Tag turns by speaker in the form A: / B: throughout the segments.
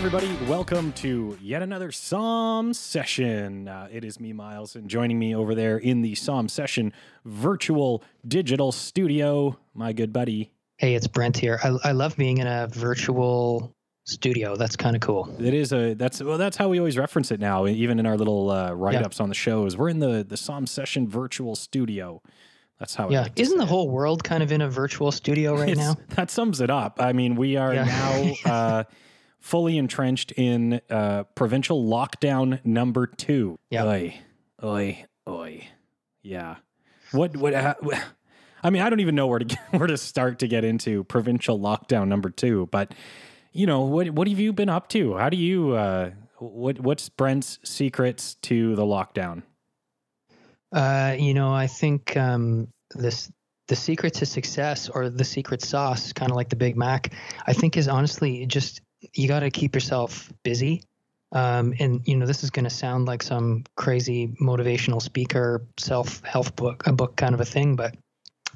A: everybody. Welcome to yet another Psalm session. Uh, it is me, Miles, and joining me over there in the Psalm session virtual digital studio, my good buddy.
B: Hey, it's Brent here. I, I love being in a virtual studio. That's kind of cool.
A: It is a that's well that's how we always reference it now, even in our little uh, write ups on the shows. We're in the the Psalm session virtual studio. That's how.
B: Yeah,
A: like
B: isn't the whole world kind of in a virtual studio right now?
A: That sums it up. I mean, we are yeah. now. Uh, fully entrenched in uh, provincial lockdown number two.
B: Yeah.
A: Oi, oi, oi. Yeah. What? What? I mean, I don't even know where to get, where to start to get into provincial lockdown number two. But you know, what what have you been up to? How do you? Uh, what What's Brent's secrets to the lockdown?
B: Uh, you know, I think um, this the secret to success or the secret sauce, kind of like the Big Mac, I think is honestly just you got to keep yourself busy. Um, and you know, this is going to sound like some crazy motivational speaker, self help book, a book kind of a thing, but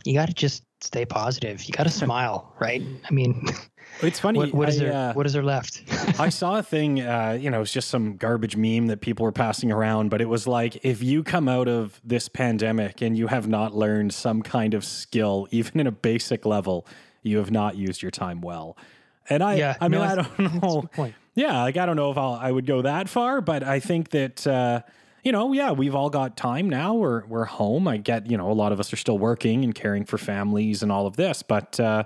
B: you got to just stay positive. You got to smile, right? I mean,
A: it's funny.
B: what, what is I, there? Uh, what is there left?
A: I saw a thing. Uh, you know, it's just some garbage meme that people were passing around, but it was like, if you come out of this pandemic and you have not learned some kind of skill, even in a basic level, you have not used your time well. And I, yeah, I mean, no, I don't know. Yeah, like I don't know if I'll, I would go that far, but I think that uh, you know, yeah, we've all got time now. We're we're home. I get, you know, a lot of us are still working and caring for families and all of this, but uh,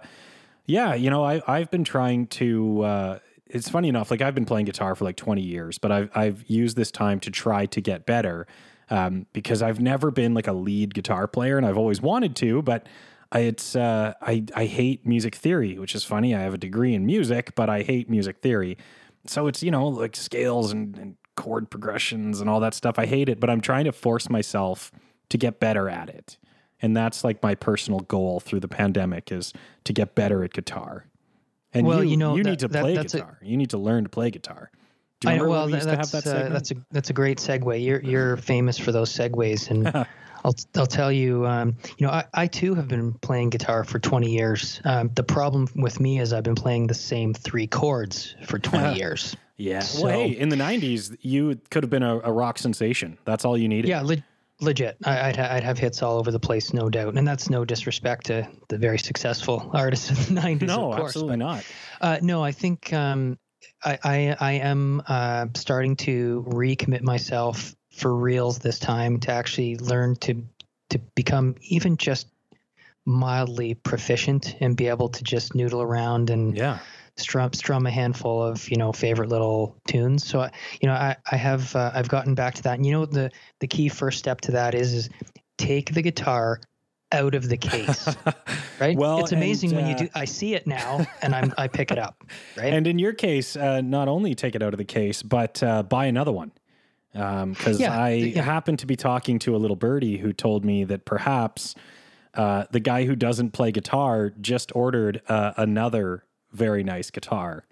A: yeah, you know, I I've been trying to. Uh, it's funny enough, like I've been playing guitar for like 20 years, but I've I've used this time to try to get better um, because I've never been like a lead guitar player, and I've always wanted to, but I, it's uh, I I hate music theory, which is funny. I have a degree in music, but I hate music theory. So it's you know like scales and, and chord progressions and all that stuff. I hate it, but I'm trying to force myself to get better at it, and that's like my personal goal through the pandemic is to get better at guitar. And well, you, you know, you that, need to play that, guitar. A, you need to learn to play guitar.
B: Do you I know, well, that, that's, that uh, that's a that's a great segue. You're you're famous for those segues, and I'll I'll tell you, um, you know, I, I too have been playing guitar for 20 years. Um, the problem with me is I've been playing the same three chords for 20 years.
A: Yeah. So, well, hey, in the 90s, you could have been a, a rock sensation. That's all you needed.
B: Yeah, le- legit. I, would ha- I'd have hits all over the place, no doubt. And that's no disrespect to the very successful artists of the 90s.
A: No,
B: course,
A: absolutely but, not.
B: Uh, no, I think um, I, I, I am uh, starting to recommit myself for reals this time to actually learn to to become even just mildly proficient and be able to just noodle around and
A: yeah.
B: strum strum a handful of you know favorite little tunes. So I, you know i i have uh, i've gotten back to that. And you know the the key first step to that is is take the guitar out of the case right?
A: Well
B: it's amazing
A: and,
B: uh, when you do i see it now and i'm i pick it up right?
A: And in your case uh, not only take it out of the case but uh, buy another one because um, yeah, I yeah. happened to be talking to a little birdie who told me that perhaps uh, the guy who doesn't play guitar just ordered uh, another very nice guitar.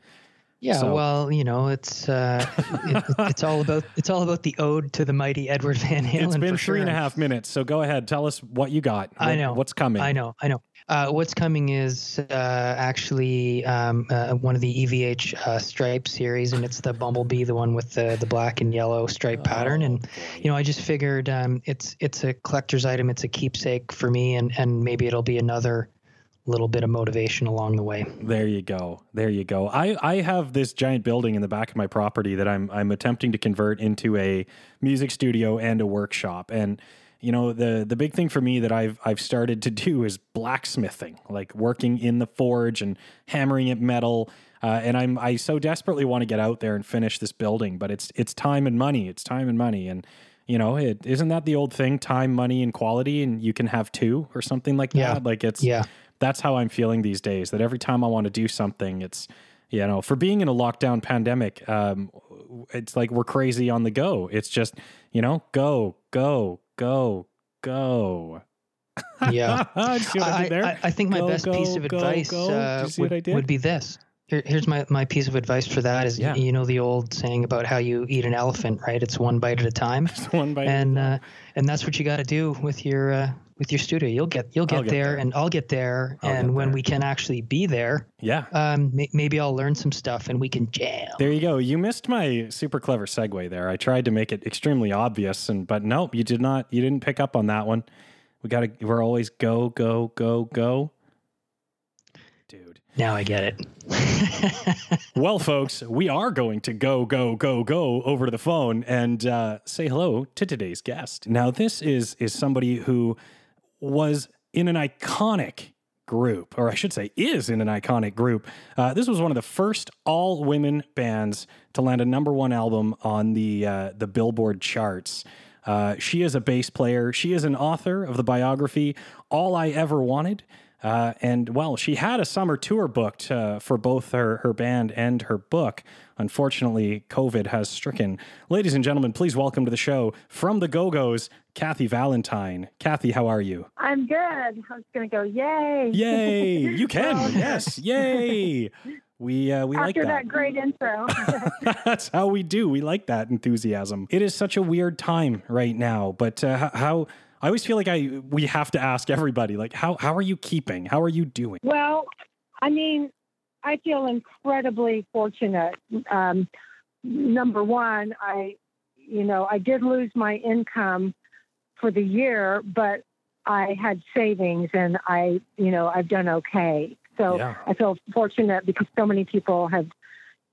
B: Yeah, so, well, you know, it's uh, it, it's all about it's all about the ode to the mighty Edward Van Halen.
A: It's been three
B: sure.
A: and a half minutes, so go ahead, tell us what you got. What,
B: I know
A: what's coming.
B: I know, I know. Uh, what's coming is uh, actually um, uh, one of the EVH uh, stripe series, and it's the Bumblebee, the one with the the black and yellow stripe oh, pattern. And you know, I just figured um, it's it's a collector's item, it's a keepsake for me, and and maybe it'll be another little bit of motivation along the way.
A: There you go. There you go. I, I have this giant building in the back of my property that I'm I'm attempting to convert into a music studio and a workshop. And you know the the big thing for me that I've I've started to do is blacksmithing, like working in the forge and hammering at metal. Uh, and I'm I so desperately want to get out there and finish this building, but it's it's time and money. It's time and money, and you know it isn't that the old thing, time, money, and quality, and you can have two or something like
B: yeah.
A: that. Like it's
B: yeah.
A: That's how I'm feeling these days. That every time I want to do something, it's you know for being in a lockdown pandemic, um, it's like we're crazy on the go. It's just you know go go go, go.
B: Yeah. I, I, I, think my go, best go, piece of advice uh, would, would, be this. Here, here's my, my piece of advice for that is
A: Yeah.
B: you know the old saying about how you eat an elephant, right? It's one bite at a time.
A: One by
B: and uh, and that's what you got to do with your uh, with your studio. You'll get you'll get,
A: get
B: there,
A: there.
B: and I'll get there.
A: I'll
B: and
A: get
B: when
A: there.
B: we can actually be there,
A: yeah.
B: um, may, maybe I'll learn some stuff and we can jam.
A: There you go. You missed my super clever segue there. I tried to make it extremely obvious, and but nope, you did not. You didn't pick up on that one. We got to. We're always go, go, go, go.
B: Now I get it.
A: Well, folks, we are going to go, go, go, go over to the phone and uh, say hello to today's guest. Now, this is is somebody who was in an iconic group, or I should say, is in an iconic group. Uh, this was one of the first all women bands to land a number one album on the uh, the Billboard charts. Uh, she is a bass player. She is an author of the biography "All I Ever Wanted." Uh, and well, she had a summer tour booked uh, for both her, her band and her book. Unfortunately, COVID has stricken. Ladies and gentlemen, please welcome to the show from the Go Go's, Kathy Valentine. Kathy, how are you?
C: I'm good. I was going to go, yay.
A: Yay! You can,
C: Well,
A: yes, yay! We uh, we like
C: After
A: that.
C: that great intro.
A: That's how we do. We like that enthusiasm. It is such a weird time right now, but uh, how I always feel like I we have to ask everybody like how how are you keeping? How are you doing?
C: well, I mean, I feel incredibly fortunate. Um, number one, I, you know, I did lose my income for the year, but I had savings and I, you know, I've done okay. So
A: Yeah.
C: I feel fortunate because so many people have,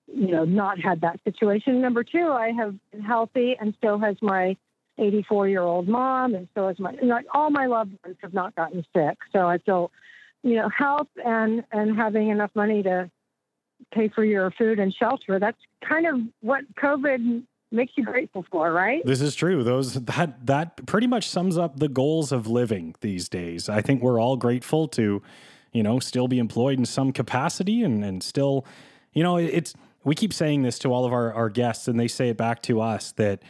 C: you know, not had that situation. Number two, I have been healthy, and so has my 84 year old mom, and so has my, like, all my loved ones have not gotten sick. So I feel, you know, health and and having enough money to pay for your food and shelter. That's kind of what COVID makes you grateful for, right?
A: This is true. Those that that pretty much sums up the goals of living these days. I think we're all grateful to, you know, still be employed in some capacity and and still, you know, it's we keep saying this to all of our our guests and they say it back to us that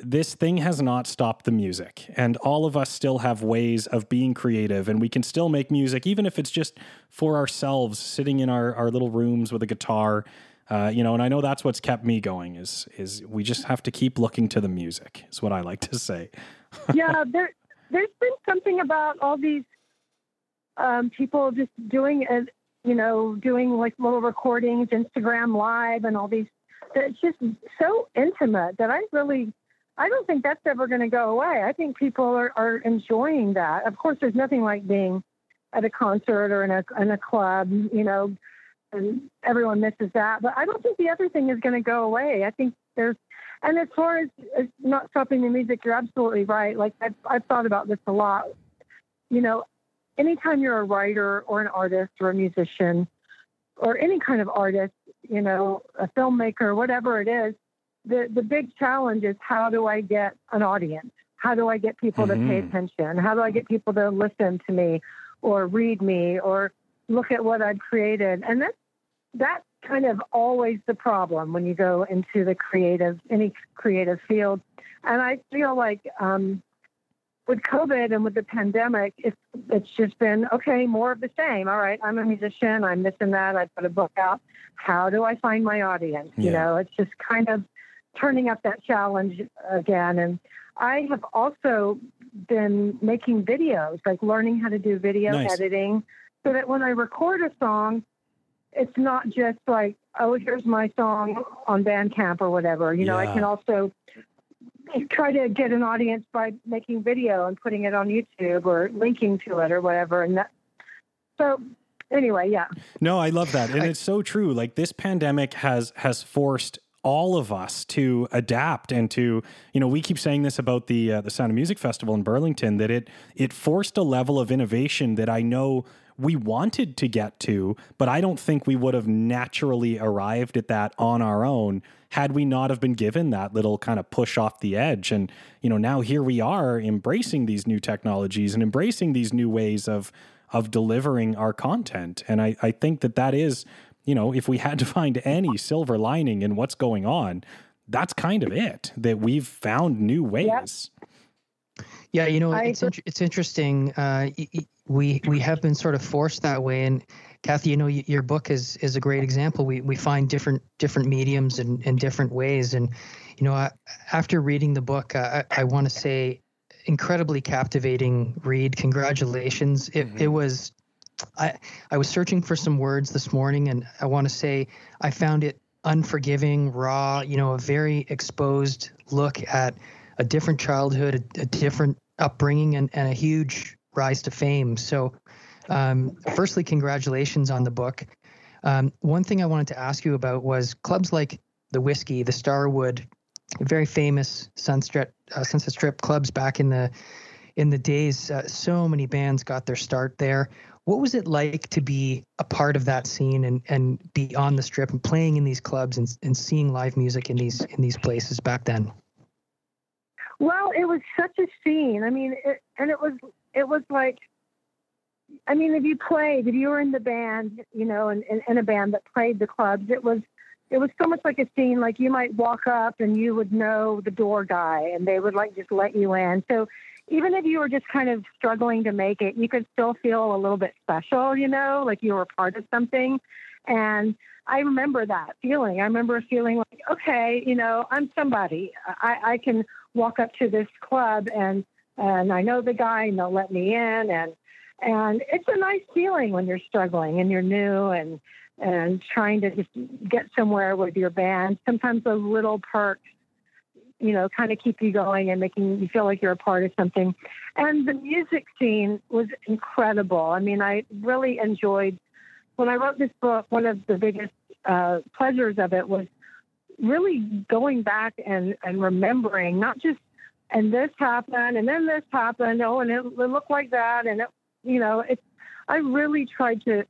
A: this thing has not stopped the music and all of us still have ways of being creative and we can still make music even if it's just for ourselves sitting in our, our little rooms with a guitar uh, you know and i know that's what's kept me going is is we just have to keep looking to the music is what i like to say
C: yeah, there there's been something about all these um, people just doing it, you know, doing like little recordings, Instagram live, and all these. It's just so intimate that I really, I don't think that's ever going to go away. I think people are, are enjoying that. Of course, there's nothing like being at a concert or in a in a club, you know, and everyone misses that. But I don't think the other thing is going to go away. I think there's and as far as, as not stopping the music, you're absolutely right. Like I've, I've thought about this a lot. You know, anytime you're a writer or an artist or a musician or any kind of artist, you know, a filmmaker, whatever it is, the, the big challenge is how do I get an audience? How do I get people to pay
A: Mhm.
C: attention? How do I get people to listen to me or read me or look at what I've created? And that's, that's kind of always the problem when you go into the creative, any creative field. And I feel like um, with COVID and with the pandemic, it's it's just been okay, more of the same. All right, I'm a musician, I'm this and that. I put a book out. How do I find my audience? You know, it's just kind of turning up that challenge again. And I have also been making videos, like learning how to do video
A: Nice.
C: editing, so that when I record a song, it's not just like, oh, here's my song on Bandcamp or whatever. You know, I can also try to get an audience by making video and putting it on YouTube or linking to it or whatever. And that, so anyway, yeah.
A: No, I love that. And it's so true. Like this pandemic has has forced all of us to adapt and to, you know, we keep saying this about the uh, the Sound of Music Festival in Burlington that it it forced a level of innovation that I know we wanted to get to, but I don't think we would have naturally arrived at that on our own had we not have been given that little kind of push off the edge. And, you know, now here we are embracing these new technologies and embracing these new ways of of delivering our content. And I, I think that that is, you know, if we had to find any silver lining in what's going on, that's kind of it, that we've found new ways.
B: Yeah, you know, I, it's it's interesting. Uh, we we have been sort of forced that way, and Kathy, you know, your book is is a great example. We we find different different mediums and in, in different ways, and you know, after reading the book, I, I want to say incredibly captivating read. Congratulations! It mm-hmm. it was. I I was searching for some words this morning, and I want to say I found it unforgiving, raw. You know, a very exposed look at a different childhood, a, a different upbringing, and, and a huge rise to fame. So, um, firstly, congratulations on the book. Um, one thing I wanted to ask you about was clubs like the Whisky, the Starwood, very famous Sunset uh, Sunset Strip clubs back in the in the days. Uh, so many bands got their start there. What was it like to be a part of that scene and, and be on the strip and playing in these clubs and, and seeing live music in these in these places back then?
C: Well, it was such a scene. I mean, it, and it was it was like, I mean, if you played, if you were in the band, you know, in, in, in a band that played the clubs, it was it was so much like a scene. Like you might walk up and you would know the door guy, and they would like just let you in. So even if you were just kind of struggling to make it, you could still feel a little bit special, you know, like you were part of something. And I remember that feeling. I remember feeling like, okay, you know, I'm somebody. I, I can walk up to this club and and I know the guy and they'll let me in and and it's a nice feeling when you're struggling and you're new and and trying to just get somewhere with your band. Sometimes those little perks, you know, kind of keep you going and making you feel like you're a part of something. And the music scene was incredible. I mean, I really enjoyed when I wrote this book. One of the biggest uh, pleasures of it was really going back and, and remembering not just and this happened and then this happened oh and it, it looked like that and it you know it's i really tried to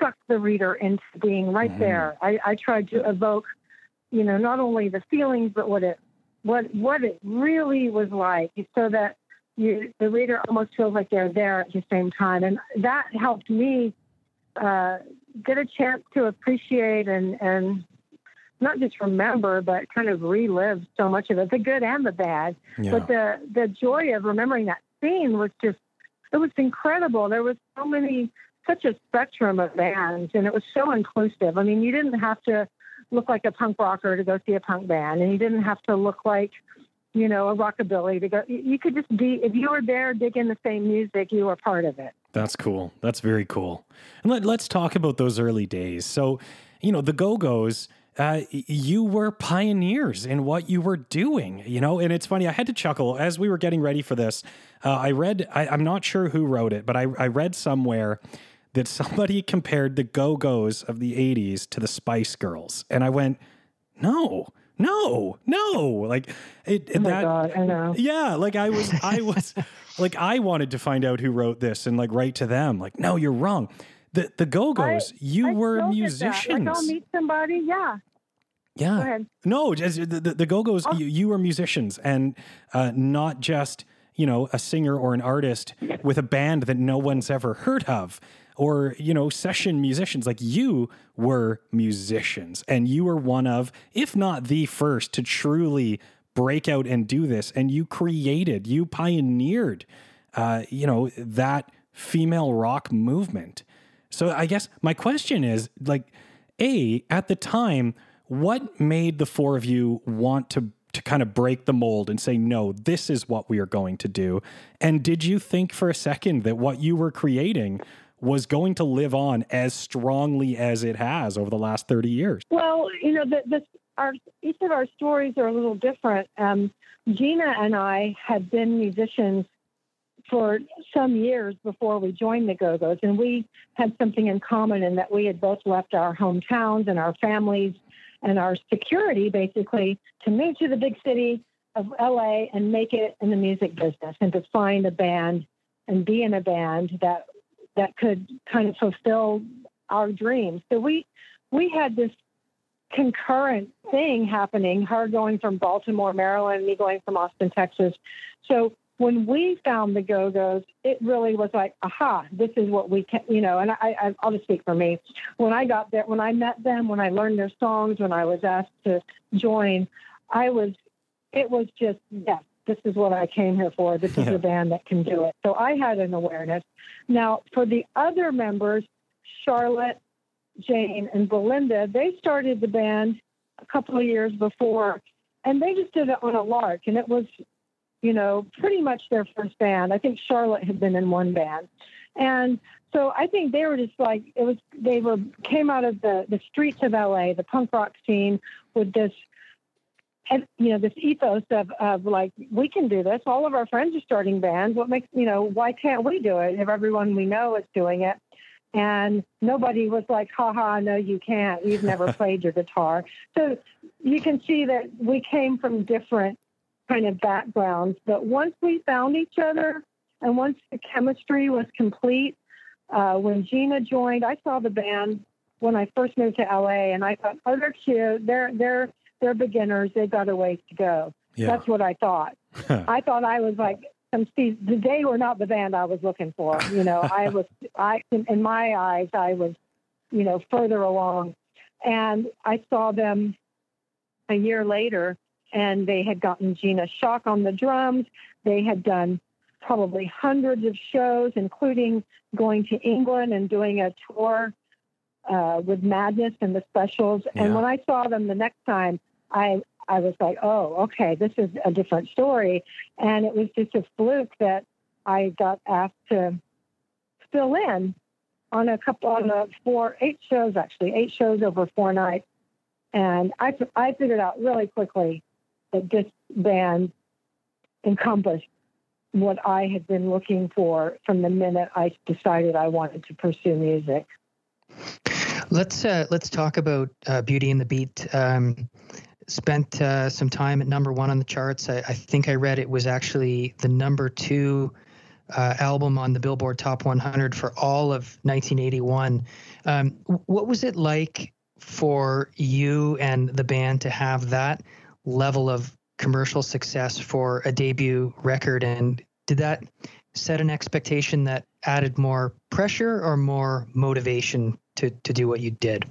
C: suck the reader into being right mm-hmm. there I, I tried to evoke you know not only the feelings but what it what what it really was like so that you the reader almost feels like they're there at the same time and that helped me uh, get a chance to appreciate and and not just remember, but kind of relive so much of it, the good and the bad. Yeah. But the the joy of remembering that scene was just it was incredible. There was so many such a spectrum of bands and it was so inclusive. I mean, you didn't have to look like a punk rocker to go see a punk band and you didn't have to look like you know, a rockabilly to go. You could just be, if you were there digging the same music, you were part of it.
A: That's cool. That's very cool. And let, let's talk about those early days. So, you know, the Go Go's, uh, you were pioneers in what you were doing, you know. And it's funny, I had to chuckle as we were getting ready for this. Uh, I read, I, am not sure who wrote it, but I, I read somewhere that somebody compared the Go Go's of the 80s to the Spice Girls. And I went, no. No, no, like it.
C: Oh that, god, I know.
A: Yeah, like I was, I was, like I wanted to find out who wrote this and like write to them. Like, no, you're wrong. The the Go Go's, you
C: I
A: were musicians.
C: Like I'll meet somebody. Yeah.
A: Yeah. No, just the, the, the Go Go's, you, you, were musicians and uh, not just, you know, a singer or an artist with a band that no one's ever heard of or, you know, session musicians. Like you were musicians and you were one of, if not the first, to truly break out and do this. And you created, you pioneered, uh, you know, that female rock movement. So I guess my question is like, A, at the time, what made the four of you want to to kind of break the mold and say, no, this is what we are going to do? And did you think for a second that what you were creating was going to live on as strongly as it has over the last 30 years?
C: Well, you know, the, the, our, each of our stories are a little different. Um, Gina and I had been musicians for some years before we joined the Go Go's, and we had something in common in that we had both left our hometowns and our families and our security basically to move to the big city of LA and make it in the music business and to find a band and be in a band that that could kind of fulfill our dreams. So we we had this concurrent thing happening, her going from Baltimore, Maryland, me going from Austin, Texas. So when we found the Go Go's, it really was like, aha, this is what we can, you know. And I, I, I'll just speak for me. When I got there, when I met them, when I learned their songs, when I was asked to join, I was, it was just, yes, this is what I came here for. This is
A: Yeah.
C: the band that can do it. So I had an awareness. Now, for the other members, Charlotte, Jane, and Belinda, they started the band a couple of years before, and they just did it on a lark, and it was, you know, pretty much their first band. I think Charlotte had been in one band, and so I think they were just like it was. They were came out of the the streets of LA, the punk rock scene, with this and you know this ethos of, of like we can do this. All of our friends are starting bands. What makes you know why can't we do it if everyone we know is doing it? And nobody was like haha no you can't. You've never played your guitar. So you can see that we came from different kind of backgrounds. But once we found each other and once the chemistry was complete uh, when gina joined i saw the band when i first moved to la and i thought oh they're cute. They're they're they're beginners. They've got a ways to go.
A: Yeah.
C: That's what I thought. I thought I was like some Steve. They were not the band I was looking for. You know, I was. I in, in my eyes, I was, you know, further along, and I saw them a year later, and they had gotten Gina Shock on the drums. They had done probably hundreds of shows, including going to England and doing a tour uh, with Madness and the Specials. And
A: Yeah.
C: when I saw them the next time, I I was like, oh, okay, this is a different story. And it was just a fluke that I got asked to fill in on a couple on a four eight shows actually eight shows over four nights. And I I figured out really quickly that this band encompassed what I had been looking for from the minute I decided I wanted to pursue music.
B: Let's uh, let's talk about uh, Beauty and the Beat. Um, spent uh, some time at number one on the charts. I, I think I read it was actually the number two uh, album on the Billboard Top 100 for all of 1981. Um, what was it like for you and the band to have that level of commercial success for a debut record? And did that set an expectation that added more pressure or more motivation to, to do what you did?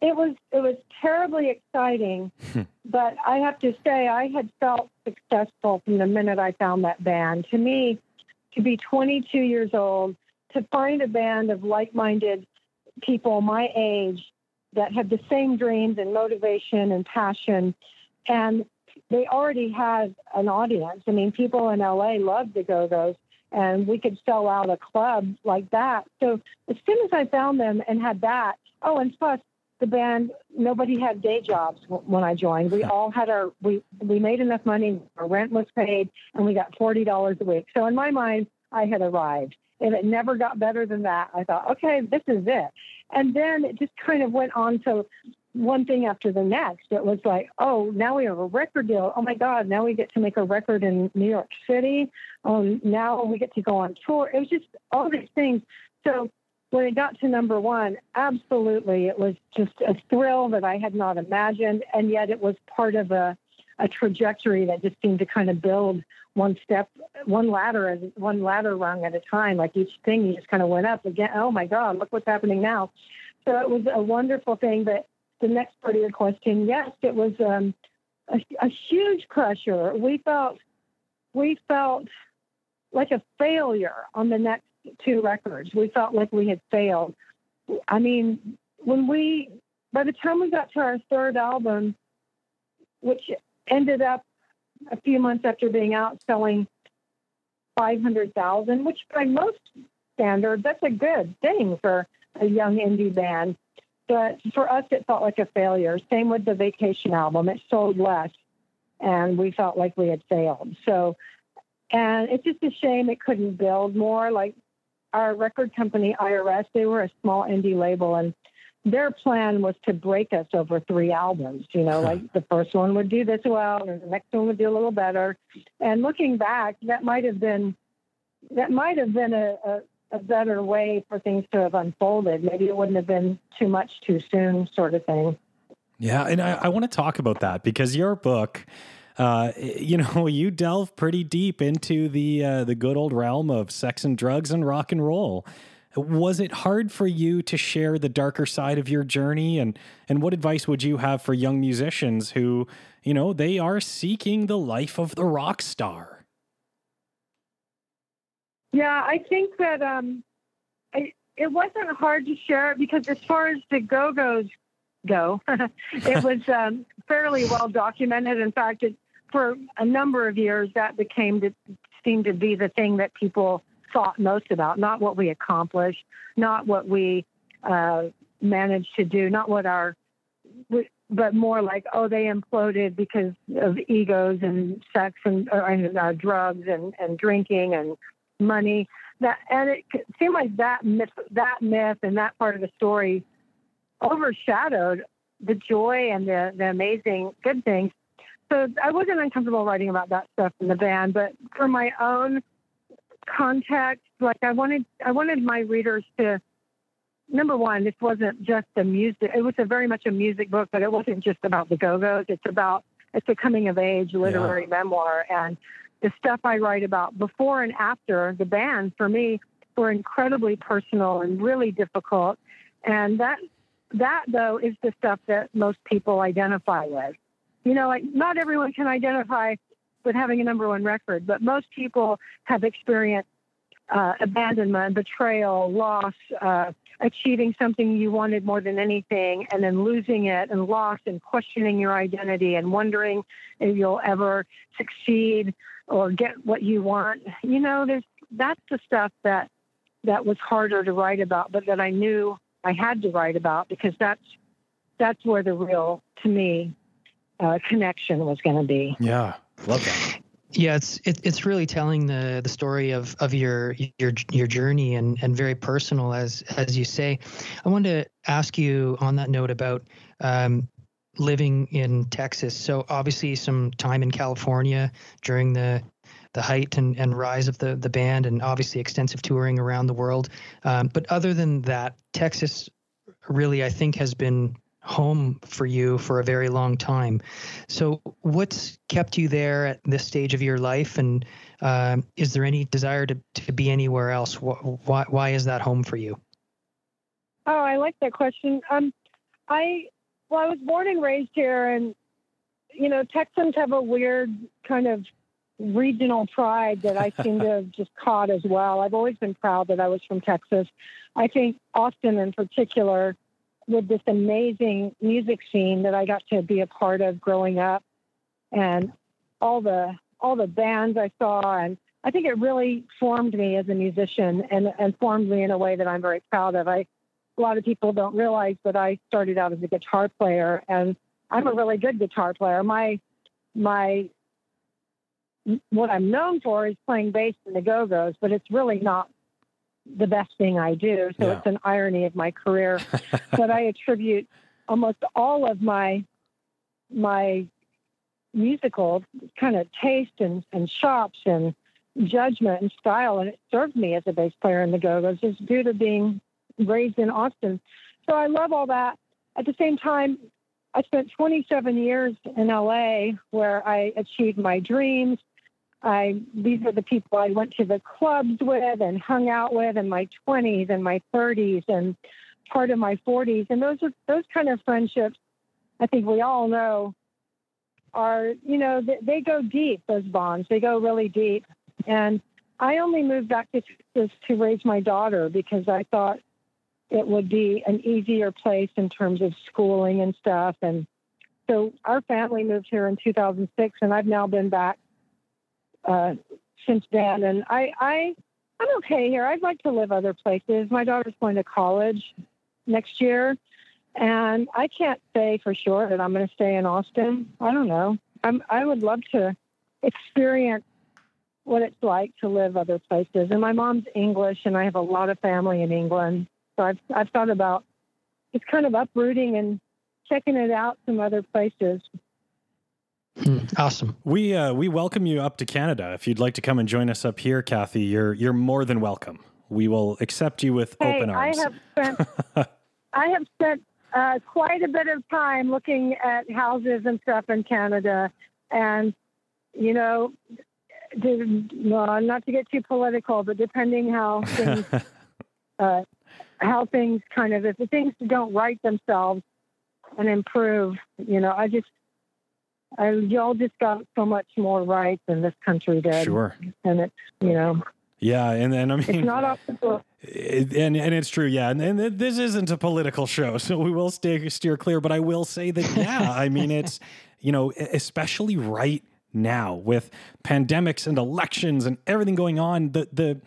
C: It was it was terribly exciting, hmm. but I have to say I had felt successful from the minute I found that band. To me, to be 22 years old, to find a band of like-minded people my age that had the same dreams and motivation and passion, and they already had an audience. I mean, people in LA loved the Go Go's, and we could sell out a club like that. So as soon as I found them and had that, oh, and plus the band nobody had day jobs when I joined. We all had our we we made enough money, our rent was paid, and we got forty dollars a week. So in my mind, I had arrived. And it never got better than that, I thought, okay, this is it. And then it just kind of went on to one thing after the next. It was like, oh, now we have a record deal. Oh my God, now we get to make a record in New York City. Oh, now we get to go on tour. It was just all these things. So when it got to number one, absolutely, it was just a thrill that I had not imagined, and yet it was part of a, a trajectory that just seemed to kind of build one step, one ladder, one ladder rung at a time. Like each thing, you just kind of went up again. Oh my God, look what's happening now! So it was a wonderful thing. But the next part of your question, yes, it was um, a, a huge pressure. We felt, we felt like a failure on the next two records. We felt like we had failed. I mean, when we, by the time we got to our third album, which ended up a few months after being out selling 500,000, which by most standards, that's a good thing for a young indie band. But for us, it felt like a failure. Same with the Vacation album. It sold less, and we felt like we had failed. So, and it's just a shame it couldn't build more. Like our record company, IRS, they were a small indie label, and their plan was to break us over three albums. You know, like the first one would do this well, and the next one would do a little better. And looking back, that might have been that might have been a, a, a better way for things to have unfolded. Maybe it wouldn't have been too much too soon, sort of thing.
A: Yeah, and I, I want to talk about that because your book, uh, you know, you delve pretty deep into the uh, the good old realm of sex and drugs and rock and roll. Was it hard for you to share the darker side of your journey, and and what advice would you have for young musicians who, you know, they are seeking the life of the rock star.
C: Yeah, I think that um, I, it wasn't hard to share it because as far as the Go Go's go, it was um, fairly well documented. In fact, it, for a number of years, that became to seemed to be the thing that people thought most about, not what we accomplished, not what we uh, managed to do, not what our, but more like, oh, they imploded because of egos and sex and, uh, and uh, drugs and, and drinking and money. That and it seemed like that myth, that myth, and that part of the story overshadowed the joy and the the amazing good things. So I wasn't uncomfortable writing about that stuff in the band, but for my own context, like I wanted, I wanted my readers to. Number one, this wasn't just a music. It was a very much a music book, but it wasn't just about the Go Go's. It's about it's a coming of age literary yeah. memoir, and the stuff I write about before and after the band for me were incredibly personal and really difficult. And that that though is the stuff that most people identify with. You know, like not everyone can identify with having a number one record, but most people have experienced uh, abandonment, betrayal, loss, uh, achieving something you wanted more than anything, and then losing it, and loss, and questioning your identity, and wondering if you'll ever succeed or get what you want. You know, there's that's the stuff that that was harder to write about, but that I knew I had to write about because that's that's where the real, to me, uh, connection was going to be.
A: Yeah, love that.
B: Yeah, it's it, it's really telling the the story of of your your your journey and and very personal as as you say. I wanted to ask you on that note about um, living in Texas. So obviously some time in California during the the height and, and rise of the the band, and obviously extensive touring around the world. Um, but other than that, Texas really I think has been home for you for a very long time. So, what's kept you there at this stage of your life, and uh, is there any desire to, to be anywhere else? Why, why is that home for you?
C: Oh, I like that question. Um, I well, I was born and raised here, and you know, Texans have a weird kind of regional pride that I seem to have just caught as well. I've always been proud that I was from Texas. I think Austin, in particular, with this amazing music scene that I got to be a part of growing up, and all the all the bands I saw, and I think it really formed me as a musician and and formed me in a way that I'm very proud of. I a lot of people don't realize that I started out as a guitar player, and I'm a really good guitar player. My my what I'm known for is playing bass in the Go Go's, but it's really not the best thing I do. So yeah. it's an irony of my career. but I attribute almost all of my my musical kind of taste and, and chops and judgment and style, and it served me as a bass player in the Go-Go's just due to being raised in Austin. So I love all that. At the same time, I spent 27 years in LA where I achieved my dreams. I these are the people I went to the clubs with and hung out with in my 20s and my 30s and part of my 40s. And those are those kind of friendships. I think we all know are you know they, they go deep. Those bonds they go really deep. And I only moved back to Texas to raise my daughter because I thought it would be an easier place in terms of schooling and stuff. And so our family moved here in 2006, and I've now been back uh, since then. And I, I, I'm okay here. I'd like to live other places. My daughter's going to college next year, and I can't say for sure that I'm going to stay in Austin. I don't know. I'm, I would love to experience what it's like to live other places. And my mom's English, and I have a lot of family in England. So I've, I've thought about just kind of uprooting and checking it out some other places.
B: Hmm, awesome.
A: We uh, we welcome you up to Canada. If you'd like to come and join us up here, Kathy, you're you're more than welcome. We will accept you with
C: hey,
A: open arms.
C: I have spent I have spent uh, quite a bit of time looking at houses and stuff in Canada, and you know, to, well, not to get too political, but depending how things uh, how things kind of if the things don't right themselves and improve, you know, I just I, y'all just got so much more right than this country did.
A: Sure.
C: And it's, you know,
A: yeah, and then I mean,
C: it's not off the book.
A: It, and and it's true, yeah. And, and this isn't a political show, so we will stay steer clear. But I will say that, yeah, I mean, it's you know, especially right now with pandemics and elections and everything going on. The the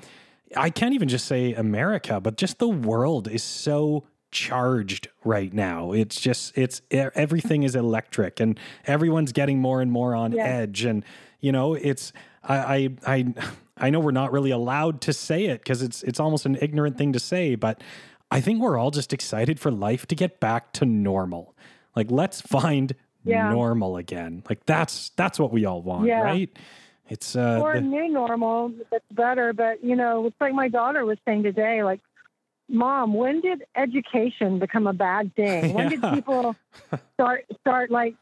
A: I can't even just say America, but just the world is so charged right now. It's just it's everything is electric and everyone's getting more and more on yeah. edge and you know, it's I I I I know we're not really allowed to say it because it's it's almost an ignorant thing to say, but I think we're all just excited for life to get back to normal. Like let's find yeah. normal again. Like that's that's what we all want, yeah. right? It's uh
C: or a new normal that's better, but you know, it's like my daughter was saying today, like Mom, when did education become a bad thing? When yeah. did people start start like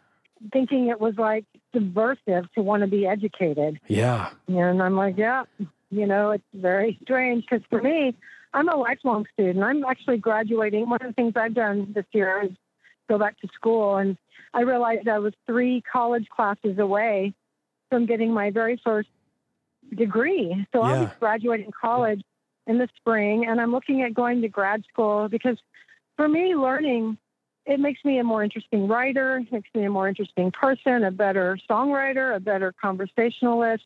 C: thinking it was like subversive to want to be educated.
A: Yeah.
C: And I'm like, yeah, you know, it's very strange because for me, I'm a lifelong student. I'm actually graduating. One of the things I've done this year is go back to school. And I realized I was three college classes away from getting my very first degree. So yeah. I'll be graduating college in the spring and I'm looking at going to grad school because for me, learning it makes me a more interesting writer, makes me a more interesting person, a better songwriter, a better conversationalist.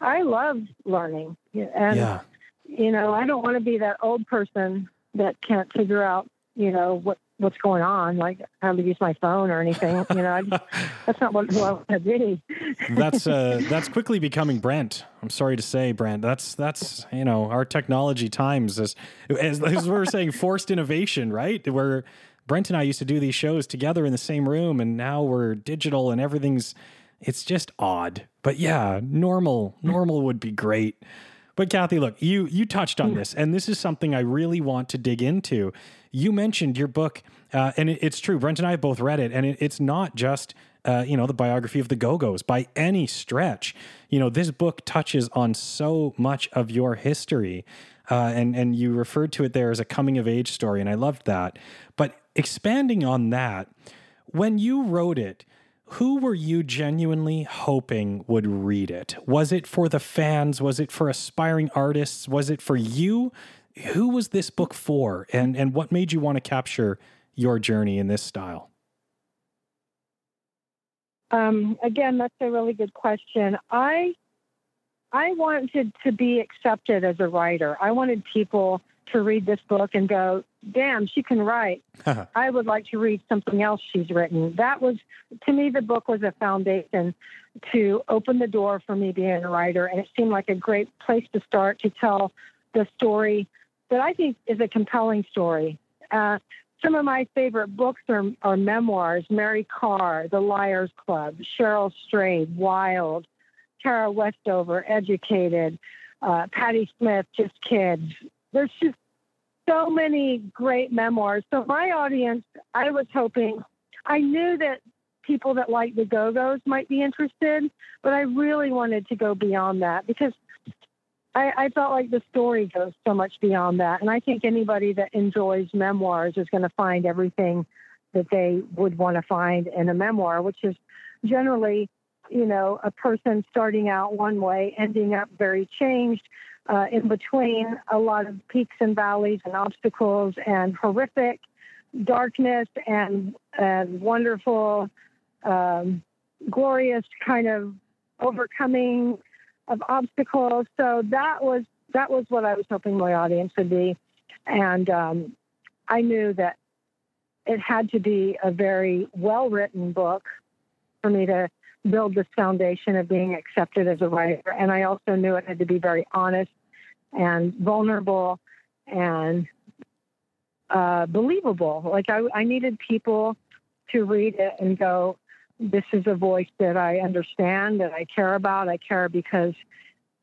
C: I love learning. And, yeah. you know, I don't want to be that old person that can't figure out, you know, what, what's going on, like how to use my phone or anything. You know, just, that's not what who I want to be.
A: that's uh, that's quickly becoming Brent. I'm sorry to say, Brent. That's that's you know our technology times as as, as we were saying, forced innovation, right? Where Brent and I used to do these shows together in the same room, and now we're digital and everything's. It's just odd, but yeah, normal normal would be great. But Kathy, look, you you touched on this, and this is something I really want to dig into. You mentioned your book, uh, and it, it's true. Brent and I have both read it, and it, it's not just uh, you know the biography of the Go Go's by any stretch. You know, this book touches on so much of your history, uh, and and you referred to it there as a coming of age story, and I loved that. But expanding on that, when you wrote it, who were you genuinely hoping would read it? Was it for the fans? Was it for aspiring artists? Was it for you? Who was this book for? And and what made you want to capture your journey in this style?
C: Um, again, that's a really good question. I I wanted to be accepted as a writer. I wanted people to read this book and go, damn, she can write. I would like to read something else she's written. That was, to me, the book was a foundation to open the door for me being a writer. And it seemed like a great place to start to tell the story that I think is a compelling story. Uh, some of my favorite books are, are memoirs Mary Karr, The Liars Club, Cheryl Strayed, Wild, Tara Westover, Educated, uh, Patti Smith, Just Kids. There's just so many great memoirs. So my audience, I was hoping, I knew that people that like the Go Go's might be interested, but I really wanted to go beyond that because I, I, felt like the story goes so much beyond that. And I think anybody that enjoys memoirs is going to find everything that they would want to find in a memoir, which is generally, you know, a person starting out one way, ending up very changed, uh, in between a lot of peaks and valleys and obstacles and horrific darkness and, and wonderful, um, glorious kind of overcoming of obstacles. So that was that was what I was hoping my audience would be, and um, I knew that it had to be a very well written book for me to build this foundation of being accepted as a writer. And I also knew it had to be very honest and vulnerable and uh, believable. Like I, I needed people to read it and go, this is a voice that I understand, that I care about. I care because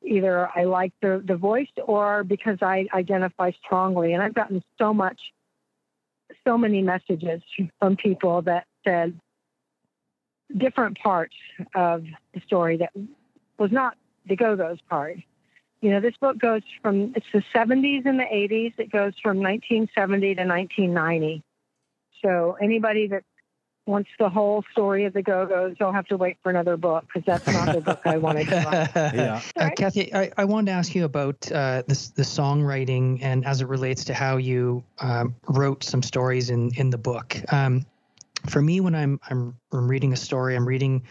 C: either I like the, the voice or because I identify strongly. And I've gotten so much, so many messages from people that said different parts of the story that was not the Go Go's part. You know, this book goes from, it's the 70s and the 80s. It goes from 1970 to 1990. So anybody that wants the whole story of the Go Go's, you'll have to wait for another book because that's not the book I wanted to write.
A: Yeah.
B: Uh, Kathy, I, I wanted to ask you about uh, this, the songwriting and as it relates to how you um, wrote some stories in, in the book. Um, for me, when I'm, I'm, I'm reading a story, I'm reading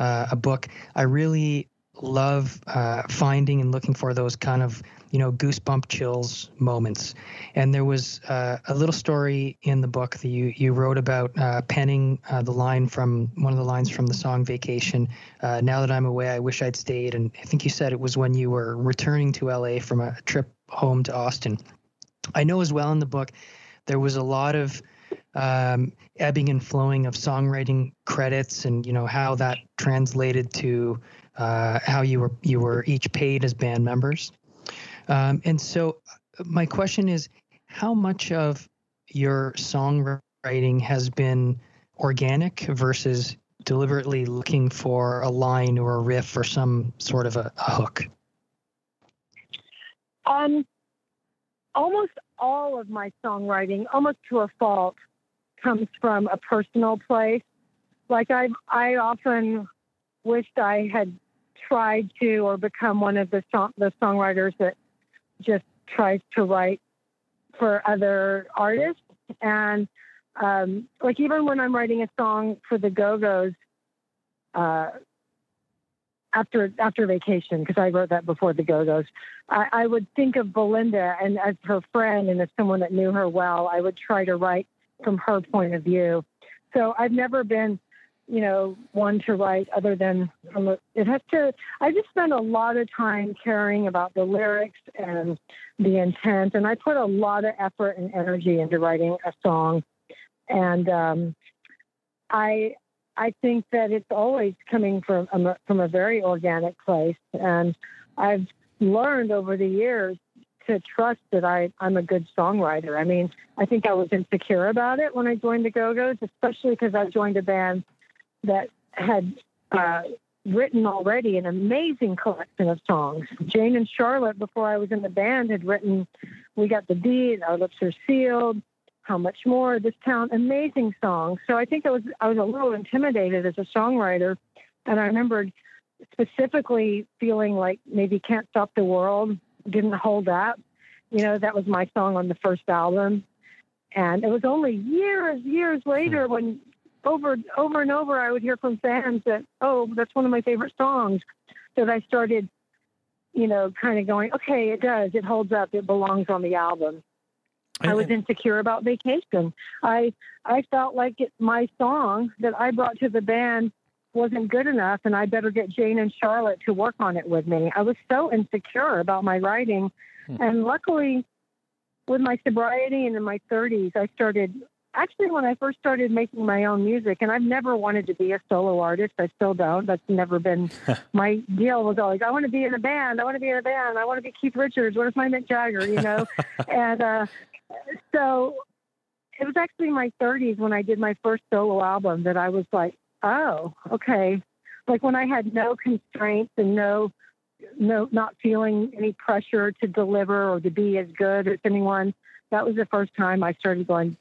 B: uh, a book, I really love uh, finding and looking for those kind of you know goosebump chills moments. And there was uh, a little story in the book that you you wrote about uh, penning uh, the line from one of the lines from the song "Vacation." Uh, now that I'm away, I wish I'd stayed. And I think you said it was when you were returning to LA from a trip home to Austin. I know as well in the book there was a lot of um, ebbing and flowing of songwriting credits and you know how that translated to uh, how you were you were each paid as band members. Um, and so, my question is, how much of your songwriting has been organic versus deliberately looking for a line or a riff or some sort of a, a hook?
C: Um, almost all of my songwriting, almost to a fault, comes from a personal place. Like I, I often wished I had tried to or become one of the song, the songwriters that just tries to write for other artists. And um, like even when I'm writing a song for the Go Go's, uh, after after vacation, because I wrote that before the Go Go's, I, I would think of Belinda and as her friend and as someone that knew her well, I would try to write from her point of view. So I've never been you know, one to write other than it has to. I just spend a lot of time caring about the lyrics and the intent, and I put a lot of effort and energy into writing a song. And um, I, I think that it's always coming from a, from a very organic place, and I've learned over the years to trust that I, I'm a good songwriter. I mean, I think I was insecure about it when I joined the Go Go's, especially because I joined a band that had uh, written already an amazing collection of songs. Jane and Charlotte, before I was in the band, had written We Got the Beat, Our Lips Are Sealed, How Much More, This Town, amazing songs. So I think I was I was a little intimidated as a songwriter. And I remembered specifically feeling like maybe Can't Stop the World didn't hold up. You know, that was my song on the first album. And it was only years, years later when over over and over I would hear from fans that, oh, that's one of my favorite songs. That I started, you know, kind of going, okay, it does, it holds up, it belongs on the album. I was insecure about vacation. I I felt like it, my song that I brought to the band wasn't good enough, and I better get Jane and Charlotte to work on it with me. I was so insecure about my writing, hmm. and luckily, with my sobriety and in my 30s, I started actually when I first started making my own music, and I've never wanted to be a solo artist. I still don't. That's never been my deal. Was always I want to be in a band. I want to be in a band. I want to be Keith Richards. What if my Mick Jagger? You know, and uh, so it was actually my 30s when I did my first solo album that I was like, oh, okay. Like when I had no constraints and no no not feeling any pressure to deliver or to be as good as anyone that was the first time I started going,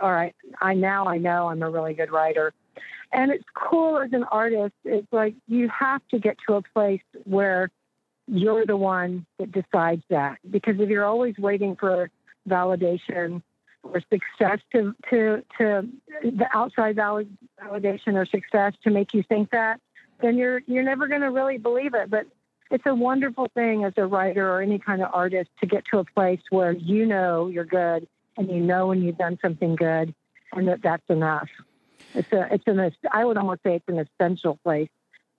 C: all right, I now I know I'm a really good writer. And it's cool as an artist. It's like you have to get to a place where you're the one that decides that. Because if you're always waiting for validation or success to to to the outside validation or success to make you think that, then you're you're never going to really believe it. But it's a wonderful thing as a writer or any kind of artist to get to a place where you know you're good and you know when you've done something good and that that's enough. It's a, it's an, I would almost say it's an essential place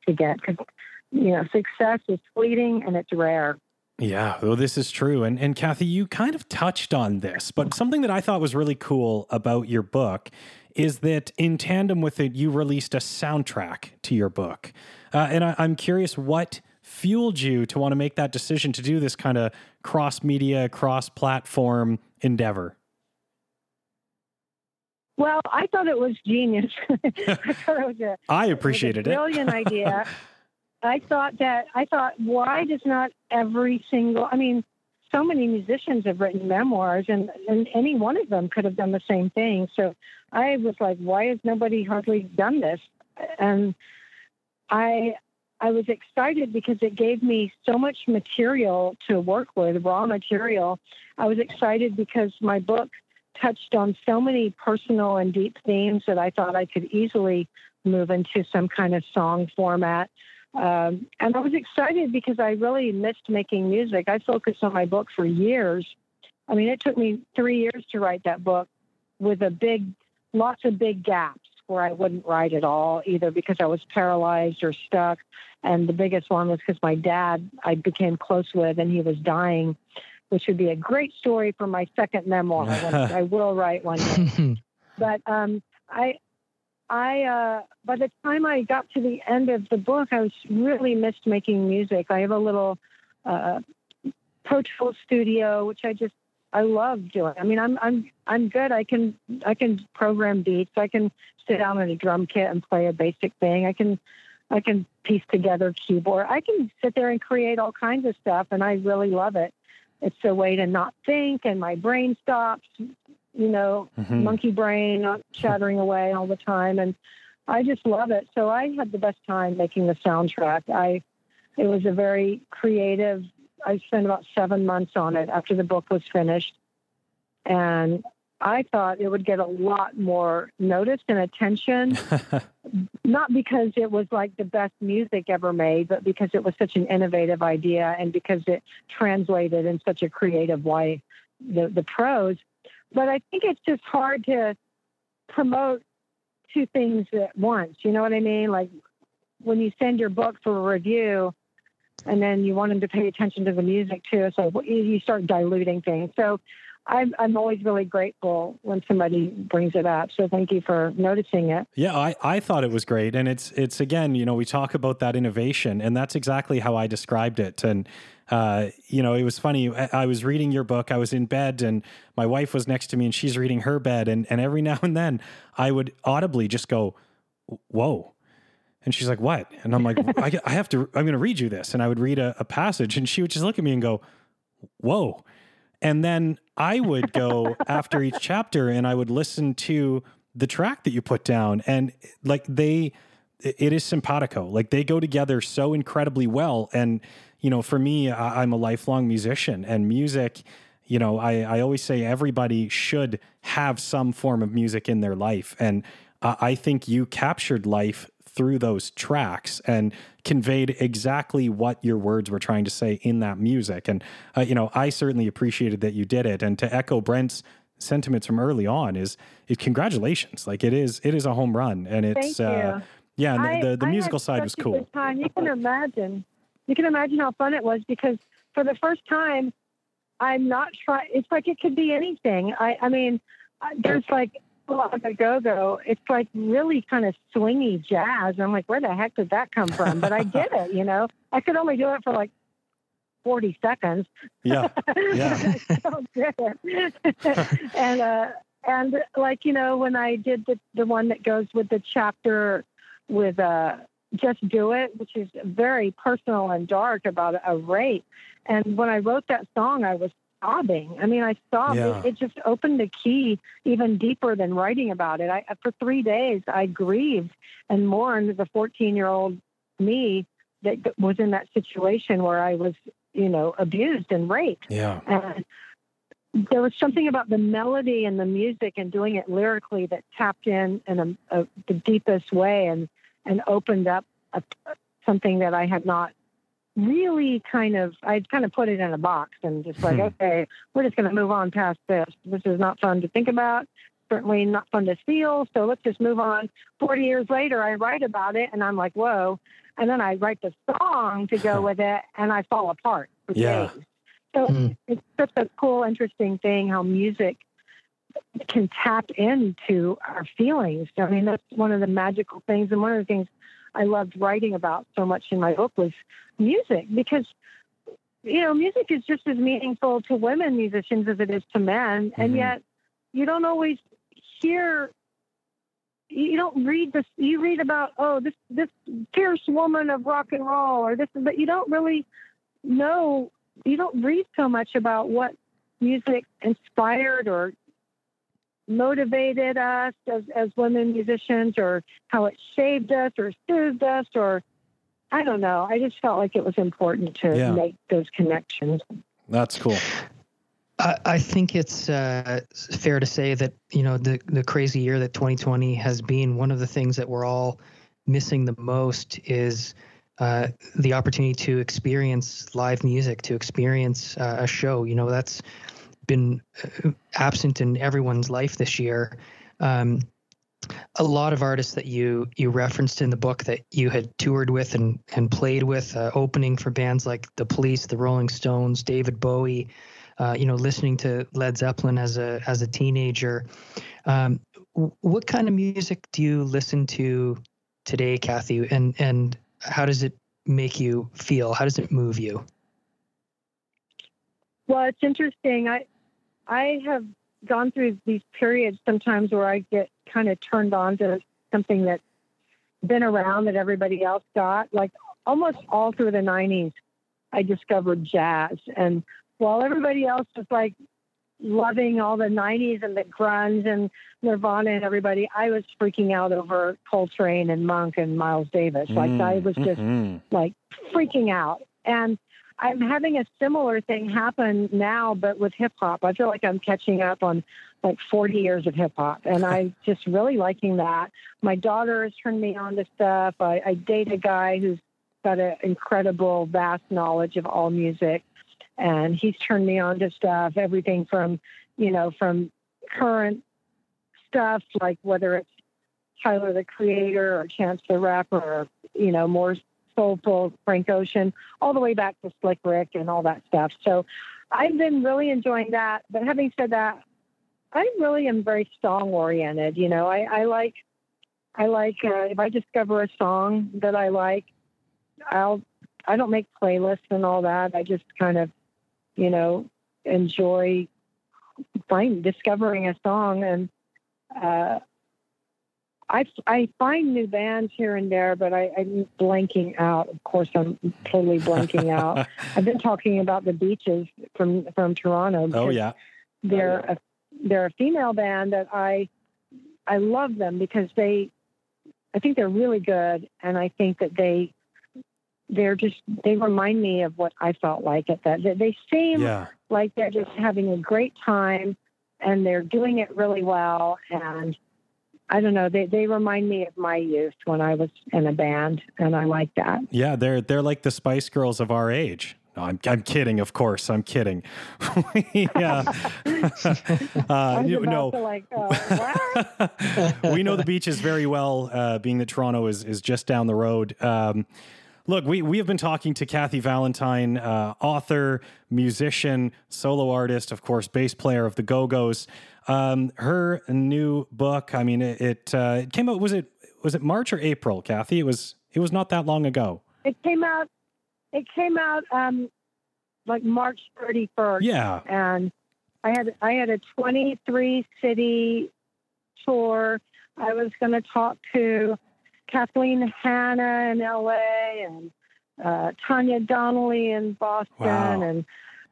C: to get because, you know, success is fleeting and it's rare.
A: Yeah, well, this is true. And and Kathy, you kind of touched on this, but something that I thought was really cool about your book is that in tandem with it, you released a soundtrack to your book. Uh, and I, I'm curious what fueled you to want to make that decision to do this kind of cross media, cross platform endeavor?
C: Well, I thought it was genius. I it was a,
A: I appreciated
C: it. Brilliant idea. I thought that I thought why does not every single I mean so many musicians have written memoirs, and, and any one of them could have done the same thing. So I was like, why has nobody hardly done this? And I I was excited because it gave me so much material to work with, raw material. I was excited because my book touched on so many personal and deep themes that I thought I could easily move into some kind of song format. Um, and I was excited because I really missed making music. I focused on my book for years. I mean, it took me three years to write that book with a big, lots of big gaps where I wouldn't write at all, either because I was paralyzed or stuck. And the biggest one was because my dad I became close with and he was dying, which would be a great story for my second memoir. I will write one day. but um, I, I, uh, by the time I got to the end of the book, I was really missed making music. I have a little uh, studio, which I just I love doing. I mean, I'm I'm I'm good. I can I can program beats. I can sit down in a drum kit and play a basic thing. I can I can piece together keyboard. I can sit there and create all kinds of stuff, and I really love it. It's a way to not think, and my brain stops. You know, mm-hmm. monkey brain not chattering away all the time, and I just love it. So I had the best time making the soundtrack. I it was a very creative I spent about seven months on it after the book was finished. And I thought it would get a lot more notice and attention, not because it was like the best music ever made, but because it was such an innovative idea and because it translated in such a creative way the, the prose. But I think it's just hard to promote two things at once. You know what I mean? Like when you send your book for a review, and then you want them to pay attention to the music too. So you start diluting things. So I'm, I'm always really grateful when somebody brings it up. So thank you for noticing it.
A: Yeah, I, I thought it was great. And it's, it's again, you know, we talk about that innovation and that's exactly how I described it. And, uh, you know, it was funny. I, I, was reading your book. I was in bed and my wife was next to me and she's reading her bed. And, and every now and then I would audibly just go, whoa and she's like, "What?" And I'm like, I, I, have to. I'm going to read you this." And I would read a, a, passage, and she would just look at me and go, "Whoa!" And then I would go after each chapter, and I would listen to the track that you put down, and like they, it is simpatico. Like they go together so incredibly well. And you know, for me, I, I'm a lifelong musician, and music. You know, I, I always say everybody should have some form of music in their life. And I think you captured life through those tracks and conveyed exactly what your words were trying to say in that music. And, uh, you know, I certainly appreciated that you did it. And to echo Brent's sentiments from early on is, is congratulations. Like it is, it is a home run and it's, uh, yeah,
C: I,
A: the, the, the musical side was cool.
C: Time. You can imagine, you can imagine how fun it was because for the first time, I'm not trying. It's like it could be anything. I, I mean, there's like like a go-go. It's like really kind of swingy jazz. I'm like, where the heck did that come from? But I did it, you know. I could only do it for like 40 seconds.
A: Yeah, yeah.
C: so and uh, and like you know, when I did the the one that goes with the chapter with uh, just do it, which is very personal and dark about a rape. And when I wrote that song, I was sobbing. I mean, I sobbed. Yeah. It, it, just opened the key even deeper than writing about it. I, for three days, I grieved and mourned the 14 year old me that was in that situation where I was, you know, abused and raped.
A: Yeah.
C: And there was something about the melody and the music and doing it lyrically that tapped in in a, a, the deepest way and and opened up a, something that I had not really kind of I kind of put it in a box and just like, hmm. okay, we're just going to move on past this. This is not fun to think about. Certainly not fun to feel. So let's just move on. Forty years later, I write about it, and I'm like, whoa. And then I write the song to go with it, and I fall apart yeah. days. So mm. it's such a cool, interesting thing how music can tap into our feelings. I mean, that's one of the magical things, and one of the things I loved writing about so much in my book was music because you know music is just as meaningful to women musicians as it is to men mm-hmm. and yet you don't always hear you don't read this you read about oh this this fierce woman of rock and roll or this but you don't really know you don't read so much about what music inspired or motivated us as, as women musicians or how it shaped us or soothed us or I don't know. I just felt like it was important to
A: Yeah.
C: make those connections.
A: That's cool.
B: I, I think it's uh, fair to say that you know the the crazy year that 2020 has been. One of the things that we're all missing the most is uh, the opportunity to experience live music, to experience uh, a show. You know that's been uh, absent in everyone's life this year. Um, a lot of artists that you you referenced in the book that you had toured with and and played with, uh, opening for bands like the Police, the Rolling Stones, David Bowie. Uh, you know, listening to Led Zeppelin as a as a teenager. Um, what kind of music do you listen to today, Kathy? And and how does it make you feel? How does it move you?
C: Well, it's interesting. I I have gone through these periods sometimes where I get kind of turned on to something that's been around that everybody else got. Like almost all through the '90s, I discovered jazz, and while everybody else was like loving all the '90s and the grunge and Nirvana and everybody, I was freaking out over Coltrane and Monk and Miles Davis. Like I was just
A: Mhm.
C: like freaking out. And I'm having a similar thing happen now, but with hip hop. I feel like I'm catching up on like 40 years of hip hop, and I'm just really liking that. My daughter has turned me on to stuff. I, I date a guy who's got an incredible, vast knowledge of all music, and he's turned me on to stuff. Everything from, you know, from current stuff like whether it's Tyler the Creator or Chance the Rapper, or, you know, more soulful Frank Ocean, all the way back to Slick Rick and all that stuff. So I've been really enjoying that. But having said that, I really am very song oriented. You know, I, I like, I like uh, if I discover a song that I like, I'll, I don't make playlists and all that. I just kind of, you know, enjoy find discovering a song and uh, I, I find new bands here and there, but I, I'm blanking out. Of course, I'm totally blanking out. I've been talking about the beaches from from Toronto.
A: oh yeah.
C: they're oh, a, they're a female band that I I love them because they I think they're really good, and I think that they they're just they remind me of what I felt like at that. They, they seem
A: Yeah.
C: like they're just having a great time and they're doing it really well and I don't know, they they remind me of my youth when I was in a band and I like that.
A: Yeah, they're they're like the Spice Girls of our age. No, I'm I'm kidding, of course. I'm kidding. yeah. Uh,
C: was
A: you-
C: about
A: no.
C: like uh,
A: we know the beaches very well, uh, being that Toronto is is just down the road. Um, look, we we have been talking to Kathy Valentine, uh, author, musician, solo artist, of course, bass player of the Go Go's. Um, her new book. I mean, it it, uh, it came out. Was it was it March or April, Kathy? It was it was not that long ago.
C: It came out it came out um like March 31st.
A: Yeah.
C: and I had I had a 23 city tour. I was going to talk to Kathleen Hanna in L.A. and uh, Tanya Donelly in Boston
A: Wow.
C: and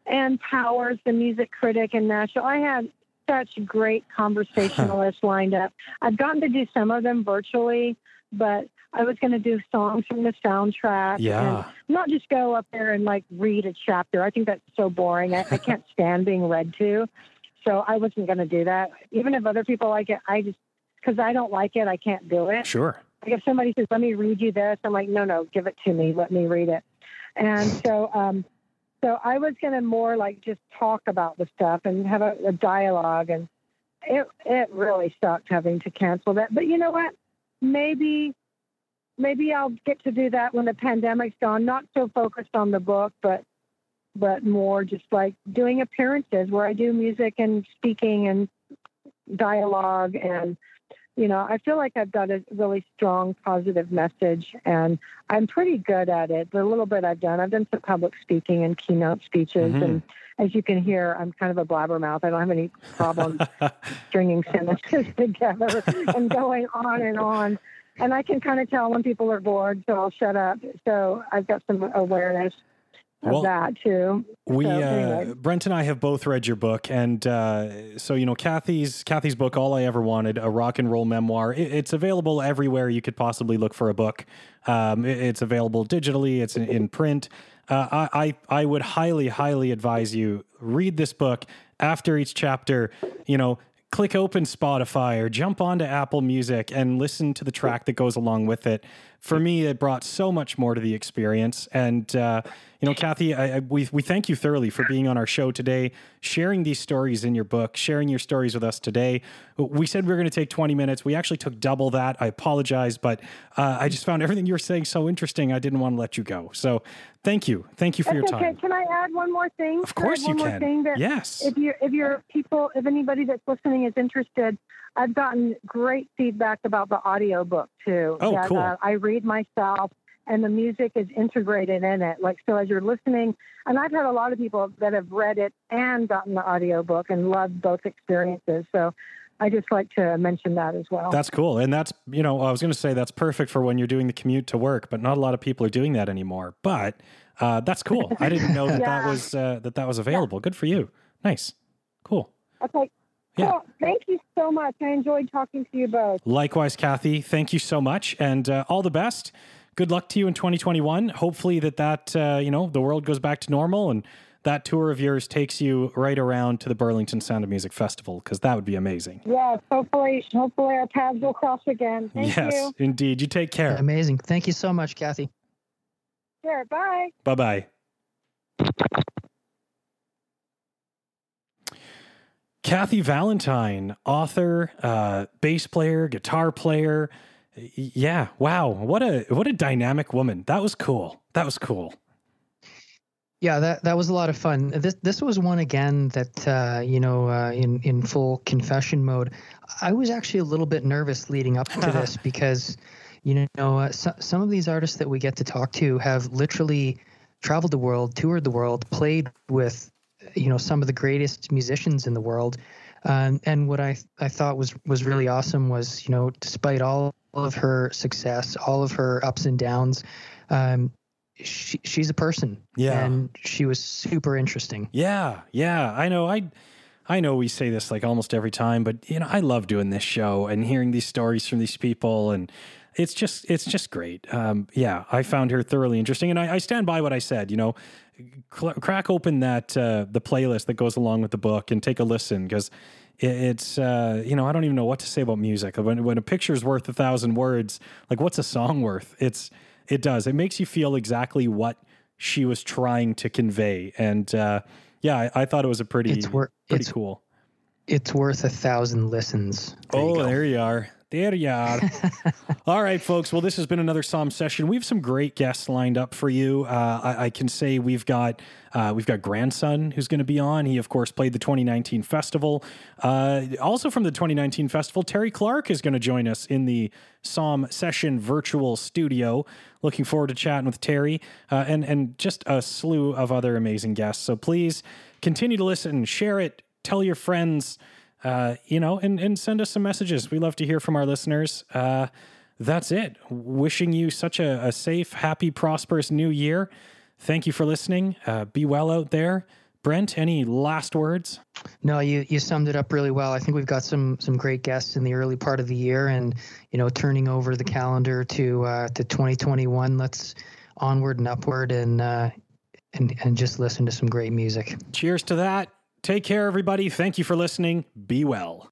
C: Ann Powers, the music critic in Nashville. I had such great conversationalists lined up. I've gotten to do some of them virtually, but I was going to do songs from the soundtrack. and
A: Yeah.
C: not just go up there and like read a chapter. I think that's so boring. I, I can't stand being read to. So I wasn't going to do that. Even if other people like it, I just, because I don't like it, I can't do it.
A: Sure.
C: Like if somebody says, let me read you this, I'm like, no, no, give it to me. Let me read it. And so, um, so I was going to more like just talk about the stuff and have a, a dialogue. And it, it really sucked having to cancel that. But you know what? Maybe, maybe I'll get to do that when the pandemic's gone. Not so focused on the book, but, but more just like doing appearances where I do music and speaking and dialogue and, you know, I feel like I've got a really strong positive message and I'm pretty good at it. The little bit I've done, I've done some public speaking and keynote speeches.
A: Mhm.
C: And as you can hear, I'm kind of a blabbermouth. I don't have any problem stringing sentences together and going on and on. And I can kind of tell when people are bored, so I'll shut up. So I've got some awareness. Of
A: Well,
C: that too.
A: We
C: So,
A: uh. Brent and I have both read your book, and uh, so you know Kathy's Kathy's book, "All I Ever Wanted," a rock and roll memoir. It, it's available everywhere you could possibly look for a book. Um, it- it's available digitally. It's in, in print. Uh, I, I I would highly highly advise you read this book after each chapter. You know. Click open Spotify or jump onto Apple Music and listen to the track that goes along with it. For me, it brought so much more to the experience. And uh, you know, Kathy, I, I, we we thank you thoroughly for being on our show today, sharing these stories in your book, sharing your stories with us today. We said we were going to take 20 minutes. We actually took double that. I apologize, but uh, I just found everything you were saying so interesting. I didn't want to let you go. So thank you. Thank you for your
C: That's okay.
A: time.
C: Can I add one more thing?
A: Of
C: Can
A: course you
C: one more
A: can.
C: thing that
A: Yes.
C: if you if your people if anybody that's listening is interested, I've gotten great feedback about the audio book too.
A: Oh,
C: that,
A: cool.
C: Uh, I read myself and the music is integrated in it. Like so as you're listening and I've had a lot of people that have read it and gotten the audio book and loved both experiences. So I just like to mention that as well.
A: That's cool. And that's, you know, I was going to say that's perfect for when you're doing the commute to work, but not a lot of people are doing that anymore. But uh, that's cool. I didn't know that that was uh, that that was available. Good for you. Nice. Cool.
C: okay.
A: Yeah.
C: Cool. Thank you so much. I enjoyed talking to you both.
A: Likewise, Kathy, thank you so much, and uh, all the best. Good luck to you in 2021. Hopefully that that uh, you know the world goes back to normal and that tour of yours takes you right around to the Burlington Sound of Music Festival because that would be amazing.
C: Yes, hopefully hopefully our paths will cross again. Thank
A: yes,
C: you.
A: indeed. You take care.
B: Amazing. Thank you so much, Kathy.
C: Sure. Bye.
A: Bye bye. Kathy Valentine, author, uh, bass player, guitar player. Yeah, wow, what a what a dynamic woman. That was cool. That was cool.
B: Yeah, that that was a lot of fun. This this was one again that uh, you know uh, in in full confession mode. I was actually a little bit nervous leading up to this because you know uh, so, some of these artists that we get to talk to have literally traveled the world, toured the world, played with you know some of the greatest musicians in the world. Um, and what I I thought was was really awesome was you know despite all of her success, all of her ups and downs. Um, she, she's a person
A: Yeah.
B: and she was super interesting.
A: Yeah, yeah. I know. I I know we say this like almost every time, but you know, I love doing this show and hearing these stories from these people and it's just it's just great. Um, yeah, I found her thoroughly interesting, and I, I stand by what I said. You know, cl- crack open that uh, the playlist that goes along with the book and take a listen because it, it's uh, you know I don't even know what to say about music. When when a picture's worth a thousand words, like what's a song worth? It's it does. It makes you feel exactly what she was trying to convey, and uh, yeah, I, I thought it was a pretty
B: It's wor-
A: pretty
B: it's-
A: cool.
B: It's worth a thousand listens. There
A: oh,
B: go.
A: there you are. There you are. All right, folks. Well, this has been another Psalm session. We have some great guests lined up for you. Uh, I, I can say we've got uh, we've got grandson who's going to be on. He, of course, played the 2019 festival. Uh, also from the 2019 festival, Terri Clark is going to join us in the Psalm session virtual studio. Looking forward to chatting with Terri uh, and and just a slew of other amazing guests. So please continue to listen, share it, tell your friends uh, you know, and, and send us some messages. We love to hear from our listeners. Uh, that's it. Wishing you such a, a safe, happy, prosperous new year. Thank you for listening. Uh, be well out there. Brent, any last words?
B: No, you you summed it up really well. I think we've got some some great guests in the early part of the year, and you know, turning over the calendar to uh, to 2021. Let's onward and upward, and uh, and and just listen to some great music.
A: Cheers to that. Take care, everybody. Thank you for listening. Be well.